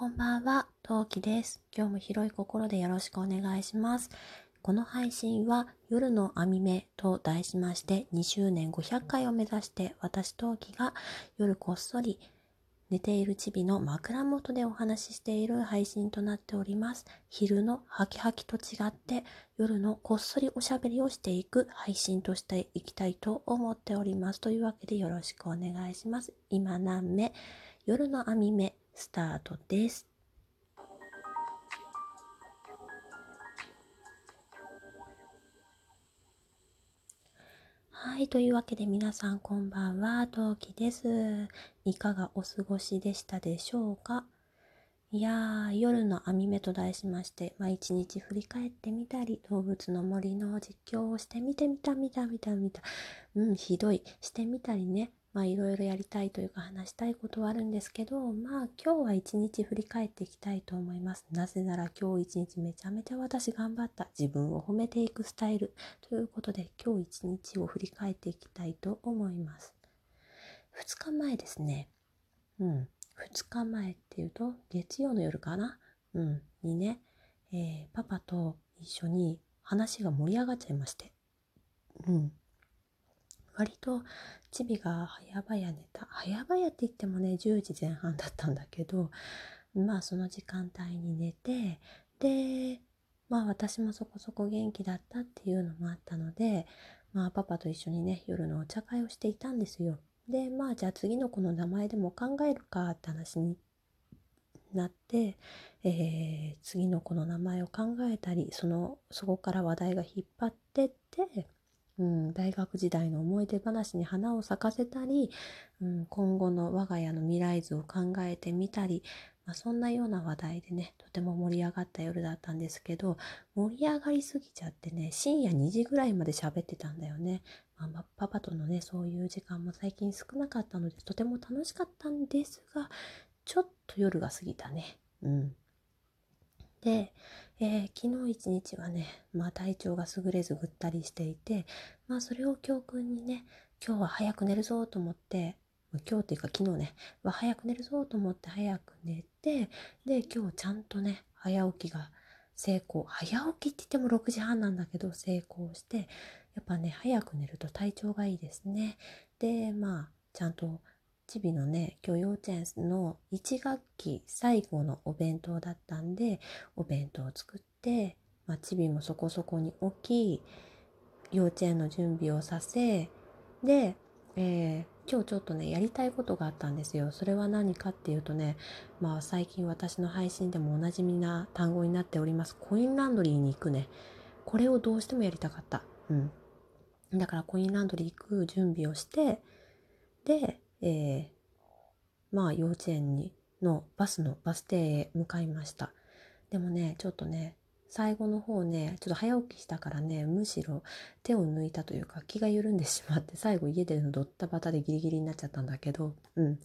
こんばんは、トウキです。今日も広い心でよろしくお願いします。この配信は夜の網目と題しまして2周年500回を目指して私トウキが夜こっそり寝ているチビの枕元でお話ししている配信となっております。昼のハキハキと違って夜のこっそりおしゃべりをしていく配信としていきたいと思っております。というわけでよろしくお願いします。今何目？夜の網目スタートです。はい。というわけで皆さんこんばんは。トウキです。いかがお過ごしでしたでしょうか？いやー、夜の網目と題しまして、まあ一日振り返ってみたり、動物の森の実況をしてみてみた、みた、みた、みた、うん、ひどい、してみたりね、まあいろいろやりたいというか話したいことはあるんですけど、まあ今日は一日振り返っていきたいと思います。なぜなら今日一日めちゃめちゃ私頑張った自分を褒めていくスタイルということで今日一日を振り返っていきたいと思います。2日前ですね。うん。2日前っていうと月曜の夜かなうん。にね、えー、パパと一緒に話が盛り上がっちゃいまして。うん。割とチビが早々寝た早々って言ってもね10時前半だったんだけどまあその時間帯に寝てでまあ私もそこそこ元気だったっていうのもあったのでまあパパと一緒にね夜のお茶会をしていたんですよ。でまあじゃあ次の子の名前でも考えるかって話になって、えー、次の子の名前を考えたりそのそこから話題が引っ張ってってうん、大学時代の思い出話に花を咲かせたり、うん、今後の我が家の未来図を考えてみたり、まあ、そんなような話題でね、とても盛り上がった夜だったんですけど、盛り上がりすぎちゃってね、深夜2時ぐらいまで喋ってたんだよね。まあ、パパとのね、そういう時間も最近少なかったので、とても楽しかったんですが、ちょっと夜が過ぎたね。うん。で、えー、昨日一日はね、まあ体調が優れずぐったりしていて、まあそれを教訓にね、今日は早く寝るぞと思って、今日っていうか昨日ね、は早く寝るぞと思って早く寝て、で、今日ちゃんとね、早起きが成功。早起きって言っても6時半なんだけど成功して、やっぱね、早く寝ると体調がいいですね。で、まあ、ちゃんとチビのね、今日幼稚園の1学期最後のお弁当だったんで、お弁当を作って、まあ、チビもそこそこに起き、幼稚園の準備をさせ、で、えー、今日ちょっとね、やりたいことがあったんですよ。それは何かっていうとね、まあ最近私の配信でもおなじみな単語になっております。コインランドリーに行くね。これをどうしてもやりたかった。うん。だからコインランドリー行く準備をして、で、えー、まあ幼稚園にのバスのバス停へ向かいました。でもね、ちょっとね、最後の方ね、ちょっと早起きしたからね、むしろ手を抜いたというか気が緩んでしまって、最後家でのドッタバタでギリギリになっちゃったんだけど、うん。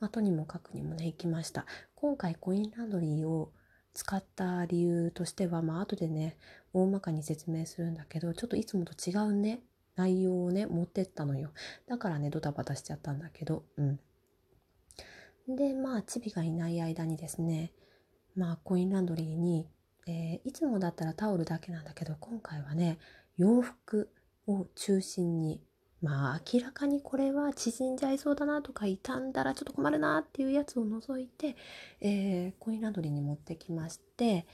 まあ、とにもかくにもね、行きました。今回コインランドリーを使った理由としては、まあ後でね、大まかに説明するんだけど、ちょっといつもと違うね、内容をね、持ってったのよ。だからね、ドタバタしちゃったんだけど、うん。で、まあ、チビがいない間にですね、まあ、コインランドリーに、えー、いつもだったらタオルだけなんだけど、今回はね、洋服を中心に、まあ、明らかにこれは縮んじゃいそうだなとか、傷んだらちょっと困るなっていうやつを除いて、えー、コインランドリーに持ってきまして、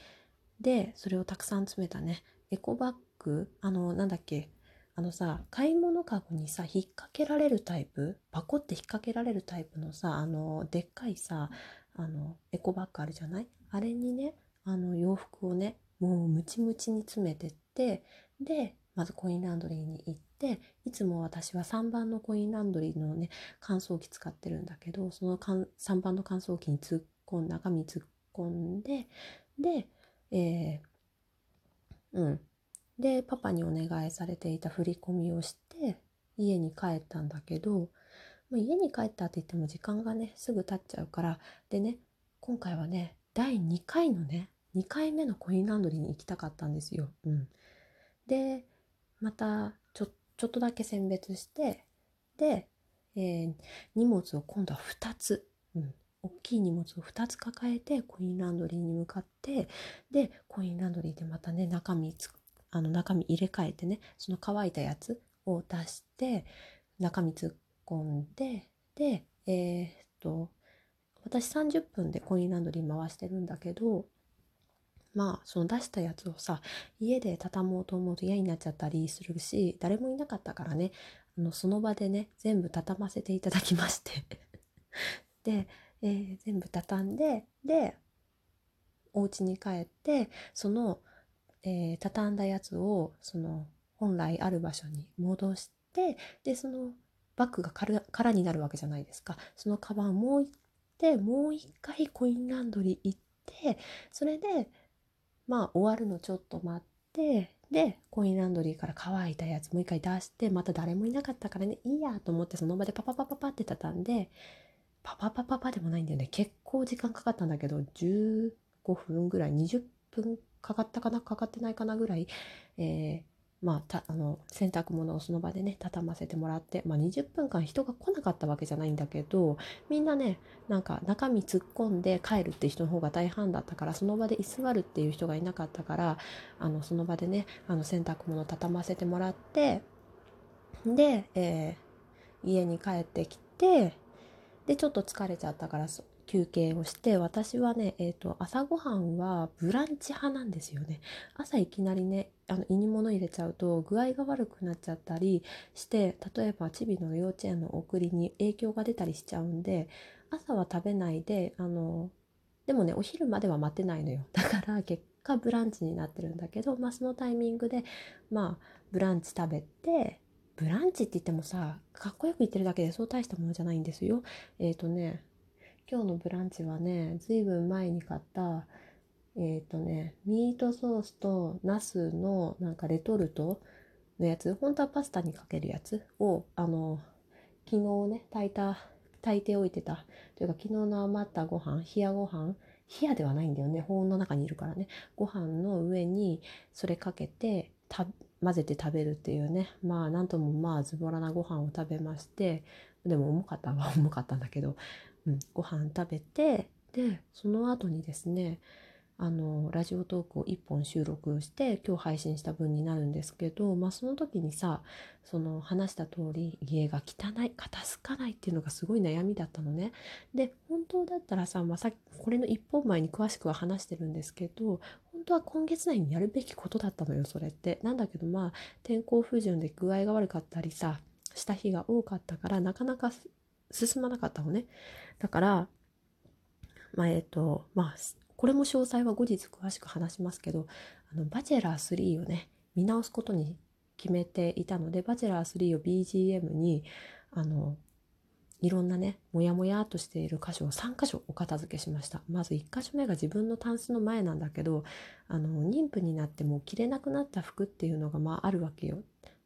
で、それをたくさん詰めたね、エコバッグ、あの、なんだっけ、あのさ買い物かごにさ引っ掛けられるタイプ？パコって引っ掛けられるタイプのさあのでっかいさあのエコバッグあるじゃない？あれにねあの洋服をねもうムチムチに詰めてってでまずコインランドリーに行っていつも私は3番のコインランドリーのね乾燥機使ってるんだけどそのかん3番の乾燥機に突っ込ん中身突っ込んででえー、うん。で、パパにお願いされていた振り込みをして、家に帰ったんだけど、家に帰ったって言っても時間がね、すぐ経っちゃうから、でね、今回はね、第2回のね、2回目のコインランドリーに行きたかったんですよ。うん。で、また、ちょ、ちょっとだけ選別して、で、えー、荷物を今度は2つ、うん、大きい荷物を2つ抱えてコインランドリーに向かってでコインランドリーでまたね中身つあの中身入れ替えてねその乾いたやつを出して中身突っ込んででえー、っと私30分でコインランドリー回してるんだけどまあその出したやつをさ家で畳もうと思うと嫌になっちゃったりするし誰もいなかったからねあのその場でね全部畳ませていただきまして。で、えー、全部畳んででお家に帰ってその、えー、畳んだやつをその本来ある場所に戻してでそのバッグが空になるわけじゃないですか。そのカバンもう行ってもう一回コインランドリー行ってそれでまあ終わるのちょっと待ってでコインランドリーから乾いたやつもう一回出してまた誰もいなかったからねいいやと思ってその場でパパパパパって畳んでパパパパパでもないんだよね。結構時間かかったんだけど15分ぐらい20分かかったかなかかってないかなぐらい、えーまあ、あの洗濯物をその場でね畳ませてもらって、まあ、20分間人が来なかったわけじゃないんだけどみんなねなんか中身突っ込んで帰るって人の方が大半だったからその場で居座るっていう人がいなかったからあのその場でねあの洗濯物畳ませてもらってで、えー、家に帰ってきてでちょっと疲れちゃったから休憩をして私はね、えーと、朝ごはんはブランチ派なんですよね朝いきなりねあの胃に物入れちゃうと具合が悪くなっちゃったりして例えばチビの幼稚園の送りに影響が出たりしちゃうんで朝は食べないであのでもねお昼までは待てないのよ だから結果ブランチになってるんだけど、まあ、そのタイミングでまあブランチ食べてブランチって言ってもさかっこよく言ってるだけでそう大したものじゃないんですよ。えっ、ー、とね今日のブランチはね、ずいぶん前に買った、えっ、ー、とね、ミートソースとナスのなんかレトルトのやつ、本当はパスタにかけるやつを、あの、昨日ね、炊いた、炊いておいてた、というか昨日の余ったご飯、冷やご飯、冷やではないんだよね、保温の中にいるからね、ご飯の上にそれかけて、混ぜて食べるっていうねまあなんともまあズボラなご飯を食べましてでも重かったは重かったんだけどうん、ご飯食べてでその後にですねあのラジオトークを1本収録して今日配信した分になるんですけど、まあ、その時にさその話した通り家が汚い片付かないっていうのがすごい悩みだったのね。で本当だったらさ、まあ、さこれの1本前に詳しくは話してるんですけど本当は今月内にやるべきことだったのよそれって。なんだけどまあ天候不順で具合が悪かったりさした日が多かったからなかなか進まなかったのね。だから、まあ、えっ、と、まあ、これも詳細は後日詳しく話しますけど、あの、バチェラー3をね、見直すことに決めていたので、バチェラー3を BGM に、あの、いろんなね、もやもやとしている箇所を3箇所お片付けしました。まず1箇所目が自分のタンスの前なんだけど、あの、妊婦になっても着れなくなった服っていうのがまああるわけよ。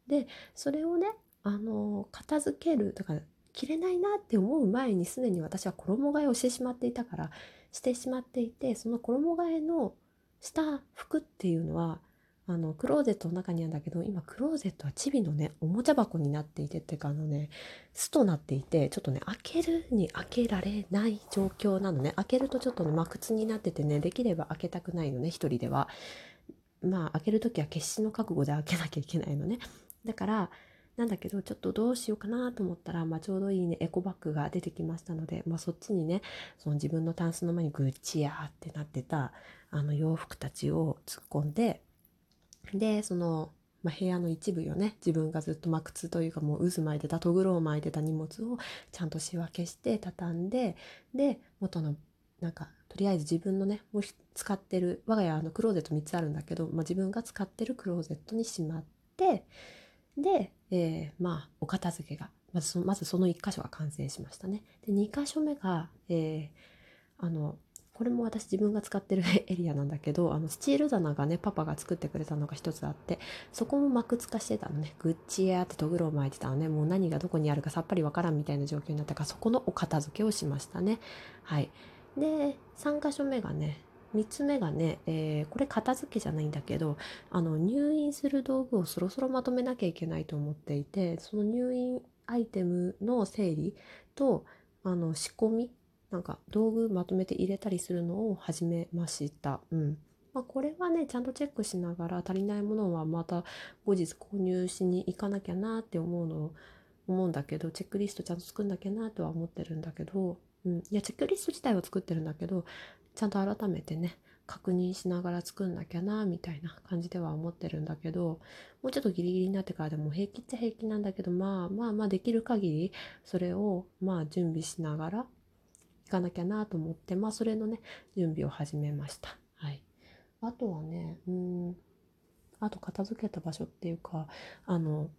で、それをね、あの、片付ける、だから着れないなって思う前にすでに私は衣替えをしてしまっていたからしてしまっていてその衣替えのした服っていうのはあのクローゼットの中にあるんだけど今クローゼットはチビのねおもちゃ箱になっていてっていうかあのね巣となっていてちょっとね開けるに開けられない状況なのね。開けるとちょっとねまあ靴になっててねできれば開けたくないのね一人では。まあ開ける時は決死の覚悟で開けなきゃいけないのね。だからなんだけどちょっとどうしようかなと思ったら、まあ、ちょうどいいねエコバッグが出てきましたので、まあ、そっちにねその自分のタンスの前にグッチやーってなってたあの洋服たちを突っ込んででその、まあ、部屋の一部よね自分がずっとまあ靴というかもう渦巻いてたとぐろを巻いてた荷物をちゃんと仕分けして畳んでで元のなんかとりあえず自分のねもう使ってる我が家のクローゼット3つあるんだけど、まあ、自分が使ってるクローゼットにしまってで、えー、まあお片付けがまずそまずその1箇所が完成しましたね。で2箇所目が、えー、あのこれも私自分が使ってる エリアなんだけどあのスチール棚がねパパが作ってくれたのが一つあってそこも膜付かしてたのね。グッチエアってとぐろを巻いてたのね。もう何がどこにあるかさっぱりわからんみたいな状況になったからそこのお片付けをしましたね。はい。で3箇所目がね3つ目がね、えー、これ片付けじゃないんだけどあの入院する道具をそろそろまとめなきゃいけないと思っていてその入院アイテムの整理とあの仕込みなんか道具まとめて入れたりするのを始めました。うんまあ、これはねちゃんとチェックしながら足りないものはまた後日購入しに行かなきゃなって思うの思うんだけどチェックリストちゃんと作んなきゃなとは思ってるんだけど、うん、いやチェックリスト自体は作ってるんだけどちゃんと改めてね確認しながら作んなきゃなみたいな感じでは思ってるんだけどもうちょっとギリギリになってからでも平気っちゃ平気なんだけどまあまあまあできる限りそれをまあ準備しながら行かなきゃなと思ってまあそれのね準備を始めました。はい、あとはねうんあと片付けた場所っていうかあの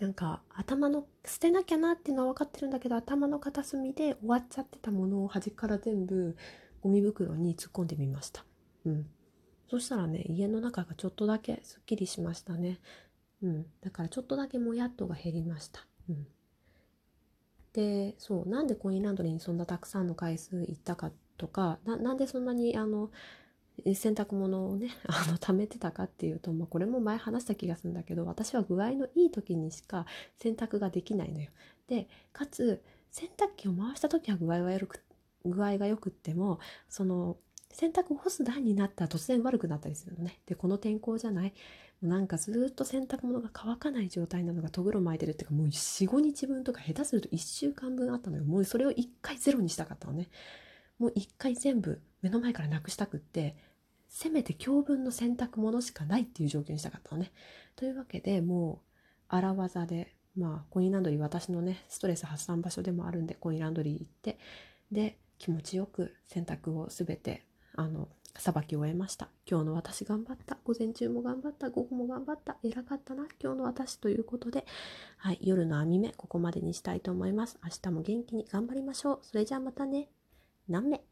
なんか頭の捨てなきゃなっていうのは分かってるんだけど頭の片隅で終わっちゃってたものを端から全部ゴミ袋に突っ込んでみました。うん。そしたらね、家の中がちょっとだけすっきりしましたね。うん。だからちょっとだけもやっとが減りました。うん。で、そう、なんでコインランドリーにそんなたくさんの回数行ったかとか、ななんでそんなにあの、洗濯物をね、あの、貯めてたかっていうと、まあ、これも前話した気がするんだけど、私は具合のいい時にしか洗濯ができないのよ。で、かつ、洗濯機を回した時は具合は悪く具合が良くってもその洗濯干す段になったら突然悪くなったりするのね。でこの天候じゃない。もうなんかずっと洗濯物が乾かない状態なのがとぐろ巻いてるっていうかもう45日分とか下手すると1週間分あったのよ。もうそれを1回ゼロにしたかったのね。もう1回全部目の前からなくしたくってせめて今日分の洗濯物しかないっていう状況にしたかったのね。というわけでもう荒技でまあコインランドリー私のねストレス発散場所でもあるんでコインランドリー行ってで気持ちよく洗濯をすべてあのさばき終えました。今日の私頑張った。午前中も頑張った。午後も頑張った。偉かったな。今日の私ということで、はい、夜の網目ここまでにしたいと思います。明日も元気に頑張りましょう。それじゃあまたね。何目？